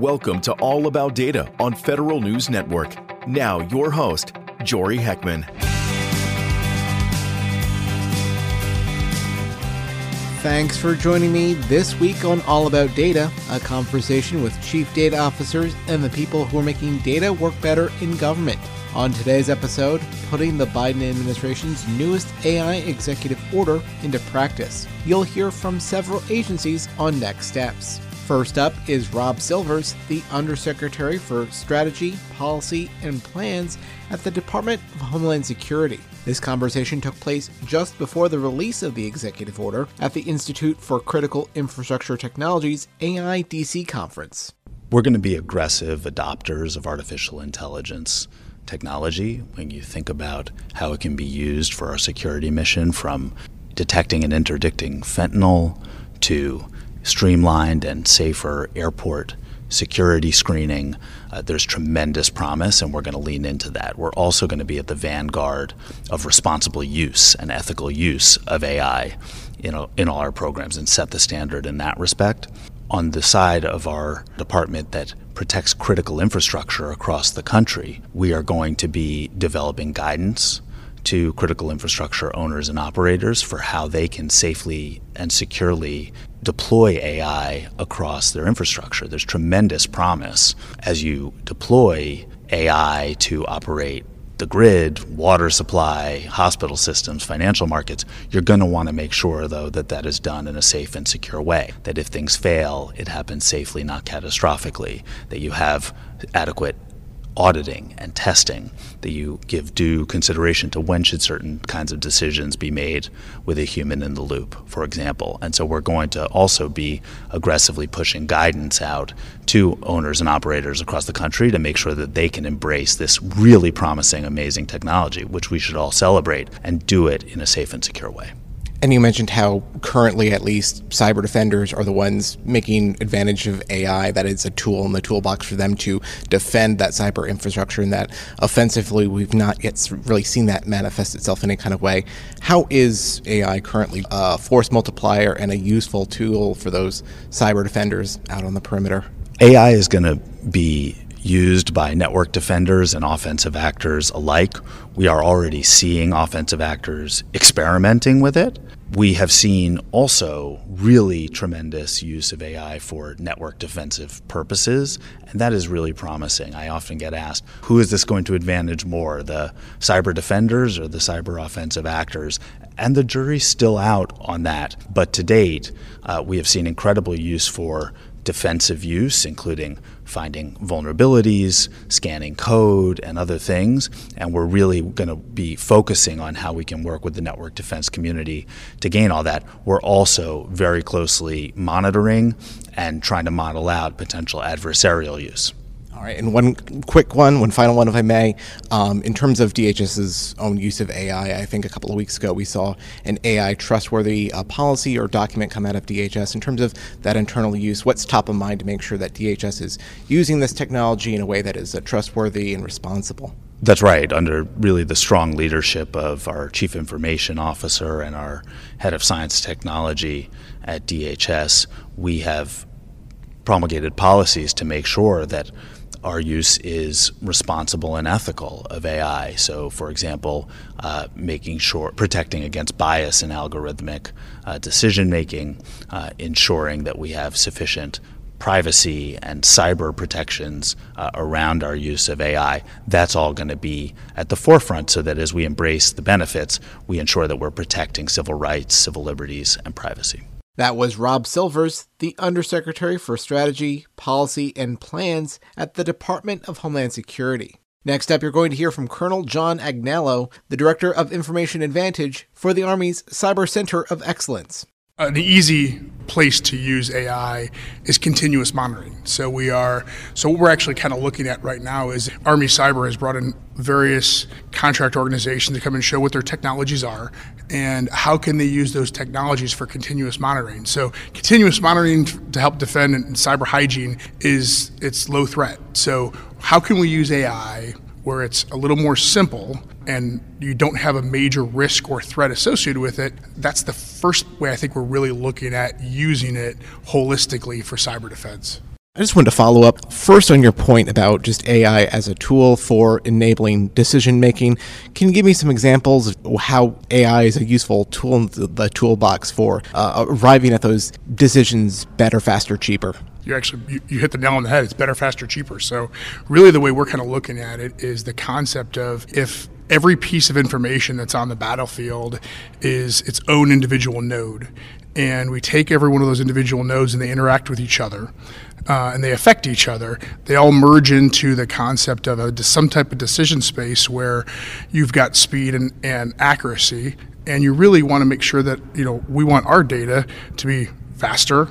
Welcome to All About Data on Federal News Network. Now, your host, Jory Heckman. Thanks for joining me this week on All About Data, a conversation with chief data officers and the people who are making data work better in government. On today's episode, putting the Biden administration's newest AI executive order into practice. You'll hear from several agencies on next steps. First up is Rob Silvers, the Undersecretary for Strategy, Policy, and Plans at the Department of Homeland Security. This conversation took place just before the release of the executive order at the Institute for Critical Infrastructure Technologies AIDC conference. We're going to be aggressive adopters of artificial intelligence technology when you think about how it can be used for our security mission from detecting and interdicting fentanyl to streamlined and safer airport security screening. Uh, there's tremendous promise, and we're going to lean into that. We're also going to be at the vanguard of responsible use and ethical use of AI in, a, in all our programs and set the standard in that respect. On the side of our department that protects critical infrastructure across the country, we are going to be developing guidance to critical infrastructure owners and operators for how they can safely and securely deploy AI across their infrastructure. There's tremendous promise as you deploy AI to operate the grid, water supply, hospital systems, financial markets, you're going to want to make sure, though, that that is done in a safe and secure way. That if things fail, it happens safely, not catastrophically. That you have adequate auditing and testing that you give due consideration to when should certain kinds of decisions be made with a human in the loop for example. And so we're going to also be aggressively pushing guidance out to owners and operators across the country to make sure that they can embrace this really promising amazing technology which we should all celebrate and do it in a safe and secure way and you mentioned how currently, at least, cyber defenders are the ones making advantage of AI. that it's a tool in the toolbox for them to defend that cyber infrastructure. And that offensively, we've not yet really seen that manifest itself in any kind of way. How is AI currently a force multiplier and a useful tool for those cyber defenders out on the perimeter? AI is going to be used by network defenders and offensive actors alike. We are already seeing offensive actors experimenting with it. We have seen also really tremendous use of AI for network defensive purposes, and that is really promising. I often get asked, who is this going to advantage more, the cyber defenders or the cyber offensive actors? And the jury's still out on that. But to date, uh, we have seen incredible use for defensive use, including finding vulnerabilities, scanning code, and other things. And we're really going to be focusing on how we can work with the network defense community to gain all that. We're also very closely monitoring and trying to model out potential adversarial use. All right, and one quick one, one final one, if I may. Um, in terms of DHS's own use of AI, I think a couple of weeks ago we saw an AI trustworthy uh, policy or document come out of DHS. In terms of that internal use, what's top of mind to make sure that DHS is using this technology in a way that is uh, trustworthy and responsible? That's right. Under really the strong leadership of our chief information officer and our head of science technology at DHS, we have promulgated policies to make sure that our use is responsible and ethical of AI. So, for example, uh, making sure protecting against bias in algorithmic uh, decision making, uh, ensuring that we have sufficient privacy and cyber protections uh, around our use of AI, that's all going to be at the forefront so that as we embrace the benefits, we ensure that we're protecting civil rights, civil liberties, and privacy. That was Rob Silvers, the Undersecretary for Strategy, Policy, and Plans at the Department of Homeland Security. Next up, you're going to hear from Colonel John Agnello, the Director of Information Advantage for the Army's Cyber Center of Excellence. Uh, the easy place to use AI is continuous monitoring. So we are so what we're actually kind of looking at right now is Army Cyber has brought in various contract organizations to come and show what their technologies are and how can they use those technologies for continuous monitoring. So continuous monitoring to help defend and cyber hygiene is it's low threat. So how can we use AI where it's a little more simple and you don't have a major risk or threat associated with it, that's the first way I think we're really looking at using it holistically for cyber defense. I just wanted to follow up first on your point about just AI as a tool for enabling decision making. Can you give me some examples of how AI is a useful tool in the toolbox for uh, arriving at those decisions better, faster, cheaper? you actually you, you, hit the nail on the head. It's better, faster, cheaper. So really, the way we're kind of looking at it is the concept of if every piece of information that's on the battlefield is its own individual node, and we take every one of those individual nodes and they interact with each other. Uh, and they affect each other, they all merge into the concept of a, some type of decision space where you've got speed and, and accuracy, and you really want to make sure that you know we want our data to be faster,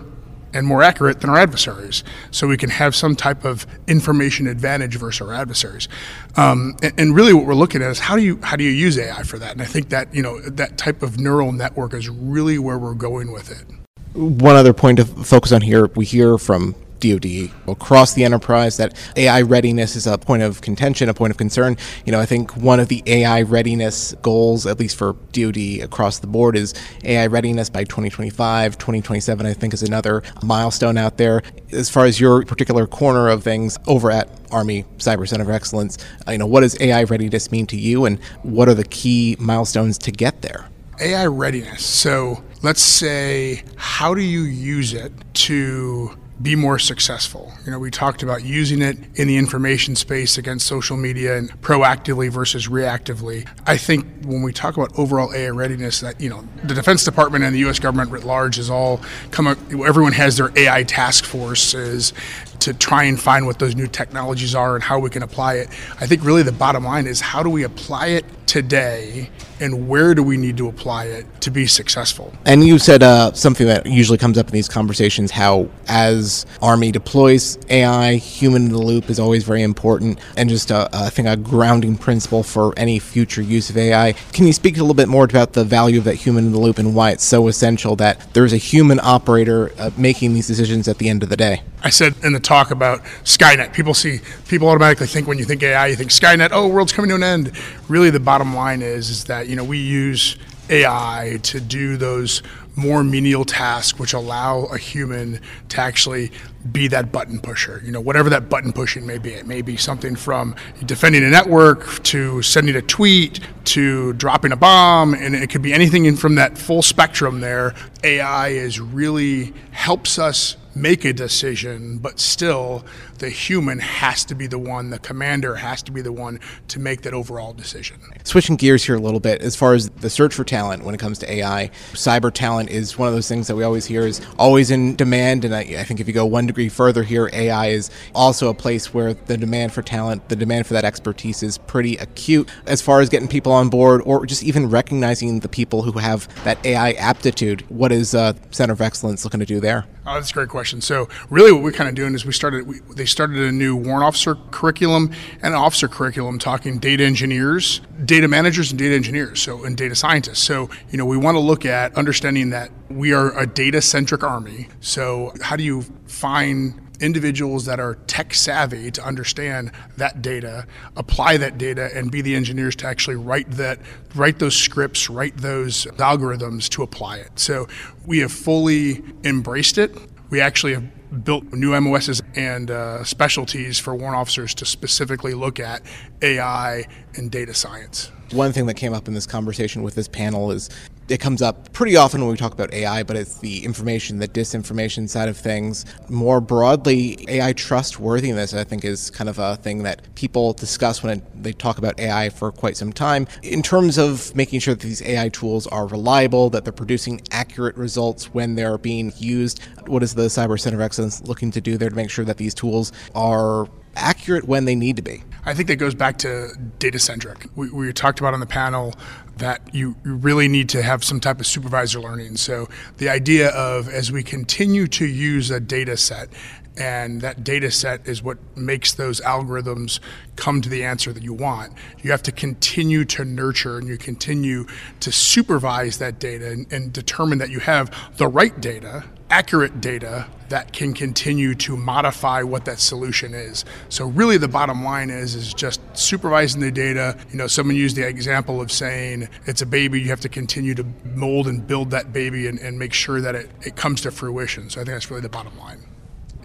and more accurate than our adversaries. So we can have some type of information advantage versus our adversaries. Um, and, and, really, what we're looking at is how do you how do you use AI for that? And I think that you know that type of neural network is really where we're going with it. One other point to focus on here, we hear from DoD across the enterprise that AI readiness is a point of contention, a point of concern. You know, I think one of the AI readiness goals, at least for DoD across the board, is AI readiness by 2025. 2027, I think, is another milestone out there. As far as your particular corner of things over at Army Cyber Center of Excellence, uh, you know, what does AI readiness mean to you, and what are the key milestones to get there? AI readiness. So let's say, how do you use it to be more successful. You know, we talked about using it in the information space against social media and proactively versus reactively. I think when we talk about overall AI readiness, that you know, the Defense Department and the U.S. government writ large is all come up. Everyone has their AI task forces to try and find what those new technologies are and how we can apply it. I think really the bottom line is how do we apply it today and where do we need to apply it to be successful? And you said uh, something that usually comes up in these conversations how, as Army deploys AI, human in the loop is always very important, and just, a, I think, a grounding principle for any future use of AI. Can you speak a little bit more about the value of that human in the loop and why it's so essential that there's a human operator uh, making these decisions at the end of the day? I said in the talk about Skynet. People see people automatically think when you think AI, you think Skynet. Oh, world's coming to an end. Really, the bottom line is is that you know we use AI to do those more menial tasks which allow a human to actually be that button pusher. You know, whatever that button pushing may be. It may be something from defending a network to sending a tweet to dropping a bomb, and it could be anything in from that full spectrum there. AI is really helps us make a decision, but still the human has to be the one, the commander has to be the one to make that overall decision. Switching gears here a little bit, as far as the search for talent when it comes to AI, cyber talent is one of those things that we always hear is always in demand. And I, I think if you go one degree further here, AI is also a place where the demand for talent, the demand for that expertise is pretty acute as far as getting people on board or just even recognizing the people who have that AI aptitude. What is uh, Center of Excellence looking to do there? Oh, that's a great question. So, really, what we're kind of doing is we started. We, they started a new warrant officer curriculum and an officer curriculum talking data engineers, data managers, and data engineers. So, and data scientists. So, you know, we want to look at understanding that we are a data centric army. So, how do you find individuals that are tech savvy to understand that data, apply that data, and be the engineers to actually write that, write those scripts, write those algorithms to apply it. So we have fully embraced it. We actually have built new MOSs and uh, specialties for warrant officers to specifically look at AI and data science. One thing that came up in this conversation with this panel is it comes up pretty often when we talk about AI, but it's the information, the disinformation side of things. More broadly, AI trustworthiness, I think, is kind of a thing that people discuss when they talk about AI for quite some time. In terms of making sure that these AI tools are reliable, that they're producing accurate results when they're being used, what is the Cyber Center of Excellence looking to do there to make sure that these tools are accurate when they need to be? I think that goes back to data centric. We, we talked about on the panel that you, you really need to have some type of supervisor learning. So the idea of as we continue to use a data set and that data set is what makes those algorithms come to the answer that you want. You have to continue to nurture and you continue to supervise that data and, and determine that you have the right data accurate data that can continue to modify what that solution is. So really the bottom line is is just supervising the data. You know, someone used the example of saying it's a baby, you have to continue to mold and build that baby and, and make sure that it, it comes to fruition. So I think that's really the bottom line.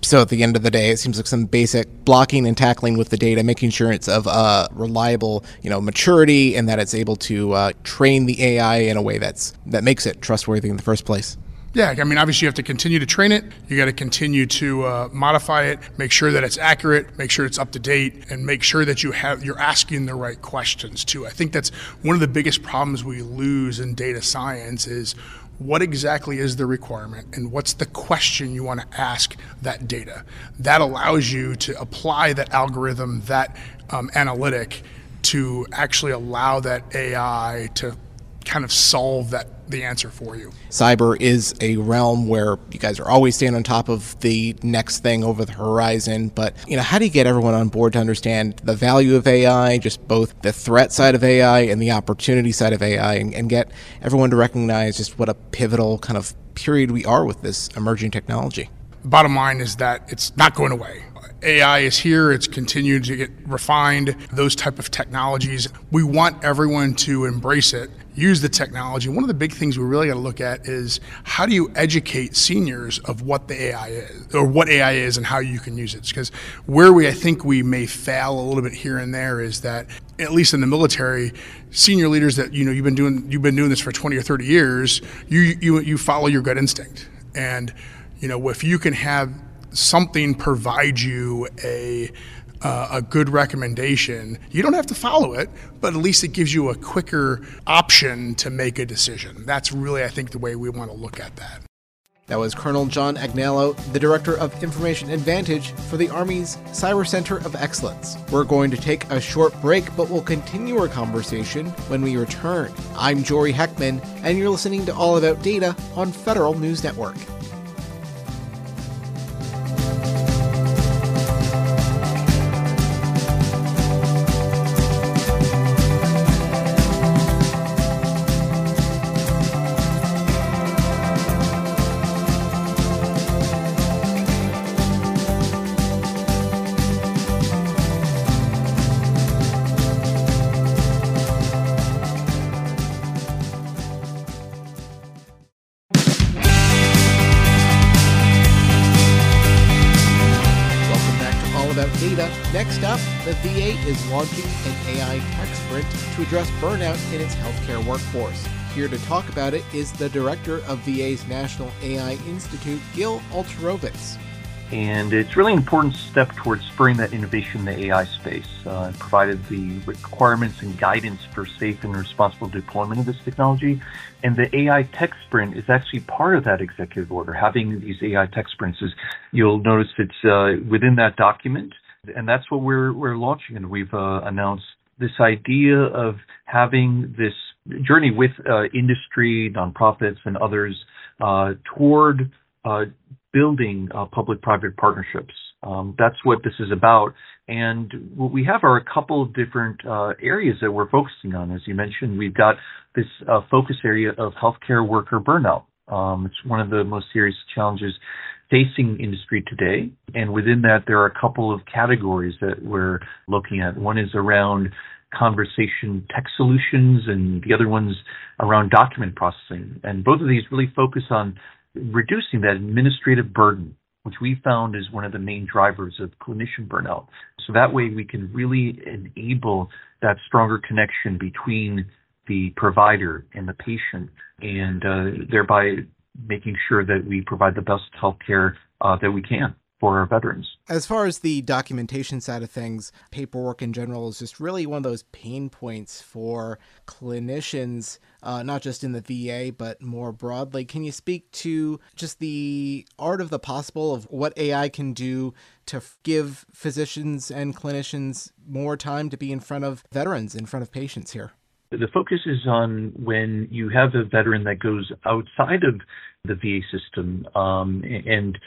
So at the end of the day, it seems like some basic blocking and tackling with the data, making sure it's of uh, reliable, you know, maturity, and that it's able to uh, train the AI in a way that's that makes it trustworthy in the first place. Yeah, I mean, obviously you have to continue to train it. You got to continue to uh, modify it, make sure that it's accurate, make sure it's up to date, and make sure that you have you're asking the right questions too. I think that's one of the biggest problems we lose in data science is what exactly is the requirement and what's the question you want to ask that data. That allows you to apply that algorithm, that um, analytic, to actually allow that AI to kind of solve that the answer for you. Cyber is a realm where you guys are always staying on top of the next thing over the horizon. But you know, how do you get everyone on board to understand the value of AI, just both the threat side of AI and the opportunity side of AI, and, and get everyone to recognize just what a pivotal kind of period we are with this emerging technology? Bottom line is that it's not going away. AI is here, it's continued to get refined, those type of technologies. We want everyone to embrace it, use the technology. One of the big things we really got to look at is how do you educate seniors of what the AI is or what AI is and how you can use it. Because where we I think we may fail a little bit here and there is that at least in the military, senior leaders that you know you've been doing you've been doing this for 20 or 30 years, you you you follow your gut instinct. And you know, if you can have something provide you a uh, a good recommendation, you don't have to follow it, but at least it gives you a quicker option to make a decision. That's really, I think, the way we want to look at that. That was Colonel John Agnello, the Director of Information Advantage for the Army's Cyber Center of Excellence. We're going to take a short break, but we'll continue our conversation when we return. I'm Jory Heckman, and you're listening to All About Data on Federal News Network. Launching an AI tech sprint to address burnout in its healthcare workforce. Here to talk about it is the director of VA's National AI Institute, Gil Alterovitz. And it's really an important step towards spurring that innovation in the AI space. Uh, provided the requirements and guidance for safe and responsible deployment of this technology. And the AI tech sprint is actually part of that executive order. Having these AI tech sprints is, you'll notice it's uh, within that document and that's what we're we're launching, and we've uh, announced this idea of having this journey with uh, industry, nonprofits, and others uh, toward uh, building uh, public-private partnerships. Um, that's what this is about. And what we have are a couple of different uh, areas that we're focusing on. As you mentioned, we've got this focus area of healthcare worker burnout. Um, it's one of the most serious challenges facing industry today. And within that, there are a couple of categories that we're looking at. One is around conversation tech solutions, and the other one's around document processing. And both of these really focus on reducing that administrative burden, which we found is one of the main drivers of clinician burnout. So that way we can really enable that stronger connection between the provider and the patient, and uh, thereby making sure that we provide the best healthcare uh, that we can for our veterans. As far as the documentation side of things, paperwork in general is just really one of those pain points for clinicians, uh, not just in the VA, but more broadly. Can you speak to just the art of the possible of what AI can do to give physicians and clinicians more time to be in front of veterans, in front of patients here? The focus is on when you have a veteran that goes outside of the VA system um, and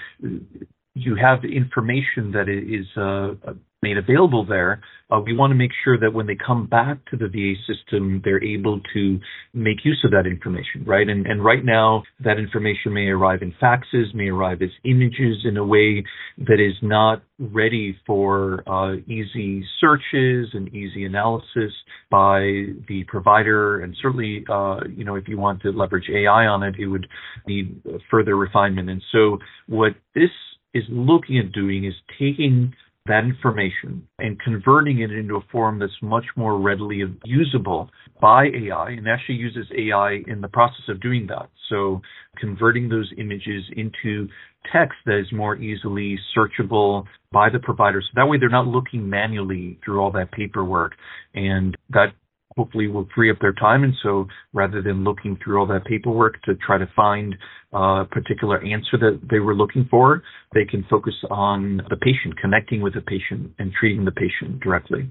you have information that is uh, made available there, uh, we want to make sure that when they come back to the VA system, they're able to make use of that information, right? And, and right now, that information may arrive in faxes, may arrive as images in a way that is not ready for uh, easy searches and easy analysis by the provider. And certainly, uh, you know, if you want to leverage AI on it, it would need further refinement. And so, what this is looking at doing is taking that information and converting it into a form that's much more readily usable by AI and actually uses AI in the process of doing that. So converting those images into text that is more easily searchable by the provider. So that way they're not looking manually through all that paperwork and that hopefully will free up their time. And so rather than looking through all that paperwork to try to find a particular answer that they were looking for, they can focus on the patient, connecting with the patient and treating the patient directly.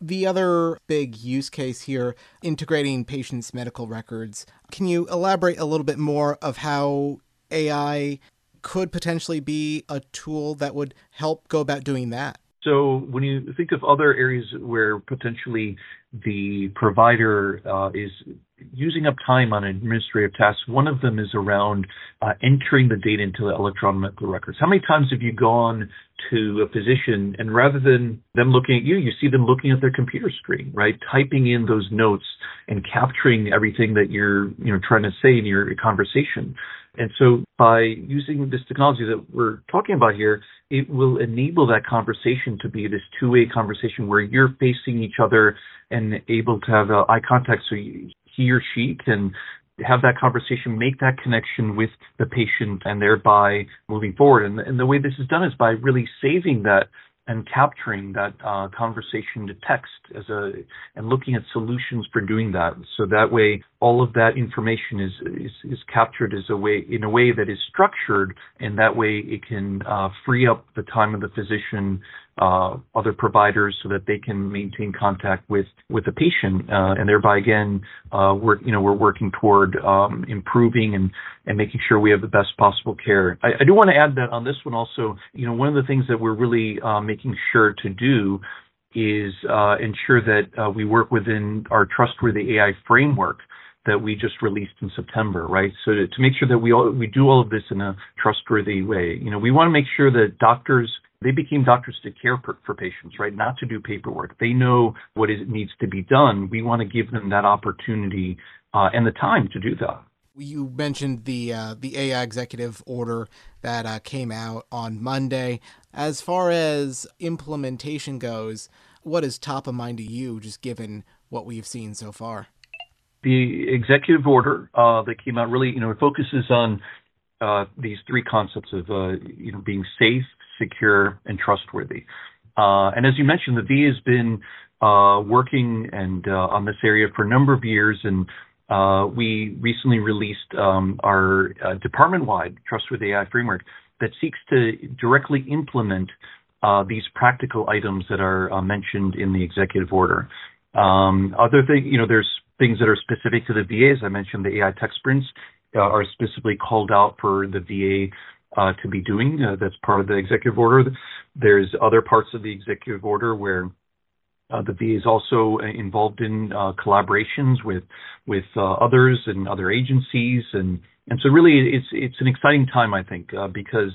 The other big use case here, integrating patients' medical records. Can you elaborate a little bit more of how AI could potentially be a tool that would help go about doing that? So when you think of other areas where potentially the provider uh, is using up time on administrative tasks, one of them is around uh, entering the data into the electronic medical records. How many times have you gone to a physician and rather than them looking at you, you see them looking at their computer screen, right? Typing in those notes and capturing everything that you're, you know, trying to say in your conversation. And so by using this technology that we're talking about here, it will enable that conversation to be this two-way conversation where you're facing each other and able to have uh, eye contact so he or she can have that conversation, make that connection with the patient, and thereby moving forward. And, and the way this is done is by really saving that and capturing that uh, conversation to text as a and looking at solutions for doing that. So that way, all of that information is is, is captured as a way in a way that is structured, and that way it can uh, free up the time of the physician uh, other providers so that they can maintain contact with with the patient, uh, and thereby again, uh, we're you know we're working toward um, improving and and making sure we have the best possible care. I, I do want to add that on this one also, you know, one of the things that we're really uh, making sure to do is uh, ensure that uh, we work within our trustworthy AI framework that we just released in September, right? So to, to make sure that we all, we do all of this in a trustworthy way. You know, we want to make sure that doctors they became doctors to care for, for, patients, right? Not to do paperwork. They know what is, needs to be done. We want to give them that opportunity uh, and the time to do that. You mentioned the uh, the AI executive order that uh, came out on Monday. As far as implementation goes, what is top of mind to you, just given what we've seen so far? The executive order uh, that came out really, you know, focuses on uh, these three concepts of uh, you know being safe, secure, and trustworthy. Uh, and as you mentioned, the VA has been uh, working and uh, on this area for a number of years, and uh, we recently released um, our uh, department-wide trustworthy AI framework that seeks to directly implement uh, these practical items that are mentioned in the executive order. Um, other thing, you know, there's things that are specific to the VA. As I mentioned, the AI tech sprints are specifically called out for the VA uh, to be doing. Uh, that's part of the executive order. There's other parts of the executive order where uh, the VA is also involved in uh, collaborations with with uh, others and other agencies, and and so really it's it's an exciting time I think uh, because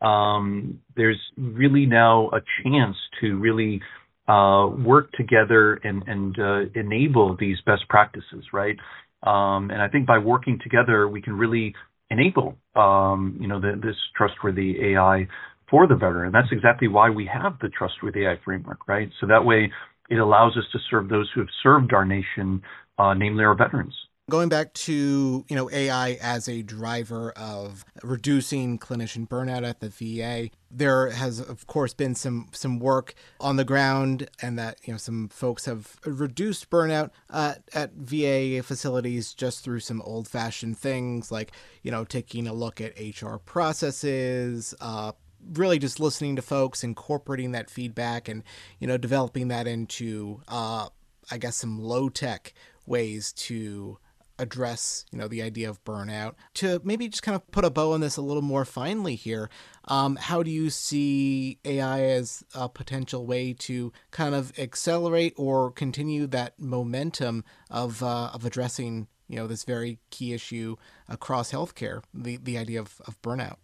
um, there's really now a chance to really work together and and enable these best practices, right? Um, and I think by working together, we can really enable um, you know the, this trustworthy AI for the veteran. That's exactly why we have the trustworthy AI framework, right? So that way it allows us to serve those who have served our nation, uh, namely our veterans. Going back to you know AI as a driver of reducing clinician burnout at the VA, there has of course been some some work on the ground, and that you know some folks have reduced burnout uh, at VA facilities just through some old fashioned things like you know taking a look at HR processes, uh, really just listening to folks, incorporating that feedback, and you know developing that into uh, I guess some low tech ways to address you know the idea of burnout. To maybe just kind of put a bow on this a little more finely here um, how do you see ai as a potential way to kind of accelerate or continue that momentum of uh, of addressing you know this very key issue across healthcare the the idea of, of burnout?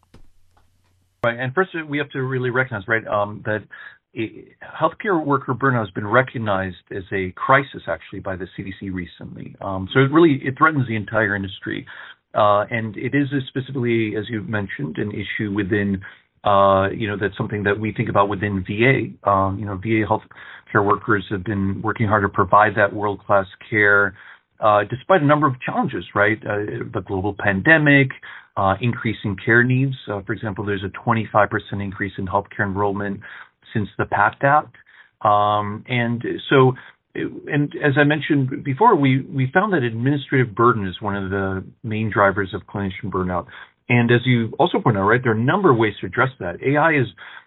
Right and first we have to really recognize right um, that healthcare worker burnout has been recognized as a crisis actually by the CDC recently. Um, so it really it threatens the entire industry, uh, and it is specifically, as you mentioned, an issue within uh, you know, that's something that we think about within VA. Um, you know, VA healthcare workers have been working hard to provide that world-class care, uh, despite a number of challenges, right? Uh, the global pandemic, uh, increasing care needs. Uh, for example, there's a 25% increase in healthcare enrollment since the PACT Act. Um, and so, and as I mentioned before, we, we found that administrative burden is one of the main drivers of clinician burnout. And as you also point out, right, there are a number of ways to address that. AI is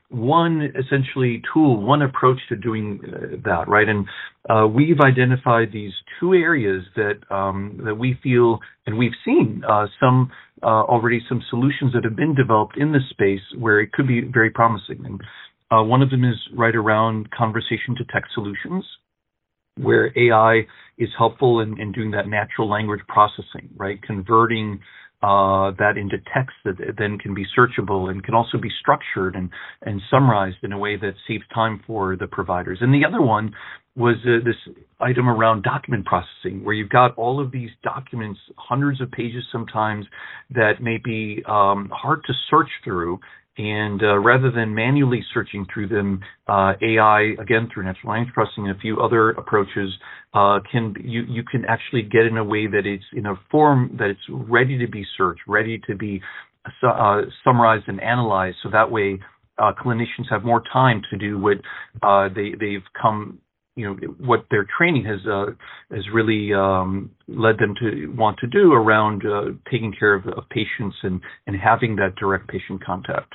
one essentially tool, one approach to doing uh, that, right? And uh, we've identified these two areas that um, that we feel, and we've seen uh, some uh, already some solutions that have been developed in this space where it could be very promising. And uh, one of them is right around conversation to text solutions, where AI is helpful in, in doing that natural language processing, right? Converting uh, that into text that then can be searchable and can also be structured and, and summarized in a way that saves time for the providers. And the other one was uh, this item around document processing, where you've got all of these documents, hundreds of pages sometimes, that may be um, hard to search through and uh, rather than manually searching through them, uh, AI, again through natural language processing and a few other approaches, uh, can you you can actually get in a way that it's in a form that it's ready to be searched, ready to be uh, summarized and analyzed. So that way, uh, clinicians have more time to do what uh, they they've come you know what their training has uh, has really um, led them to want to do around uh, taking care of, of, patients and and having that direct patient contact.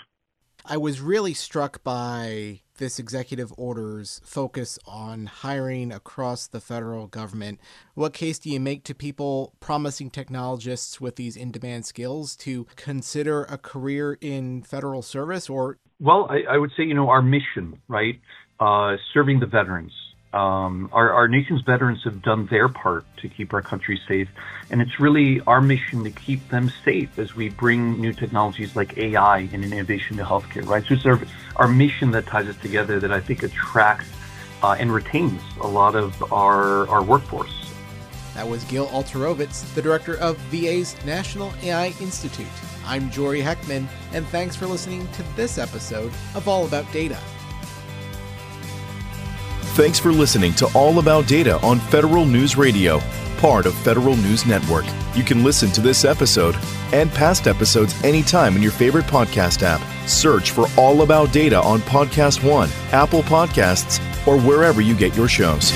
I was really struck by this executive order's focus on hiring across the federal government. What case do you make to people promising technologists with these in demand skills to consider a career in federal service or? Well, I, I would say, you know, our mission, right? Uh, serving the veterans, um, our, our, nation's veterans have done their part to keep our country safe, and it's really our mission to keep them safe as we bring new technologies like AI and innovation to healthcare, right? So it's our, our mission that ties us together that I think attracts uh, and retains a lot of our, our workforce. That was Gil Alterovitz, the director of VA's National AI Institute. I'm Jory Heckman, and thanks for listening to this episode of All About Data. Thanks for listening to All About Data on Federal News Radio, part of Federal News Network. You can listen to this episode and past episodes anytime in your favorite podcast app. Search for All About Data on Podcast One, Apple Podcasts, or wherever you get your shows.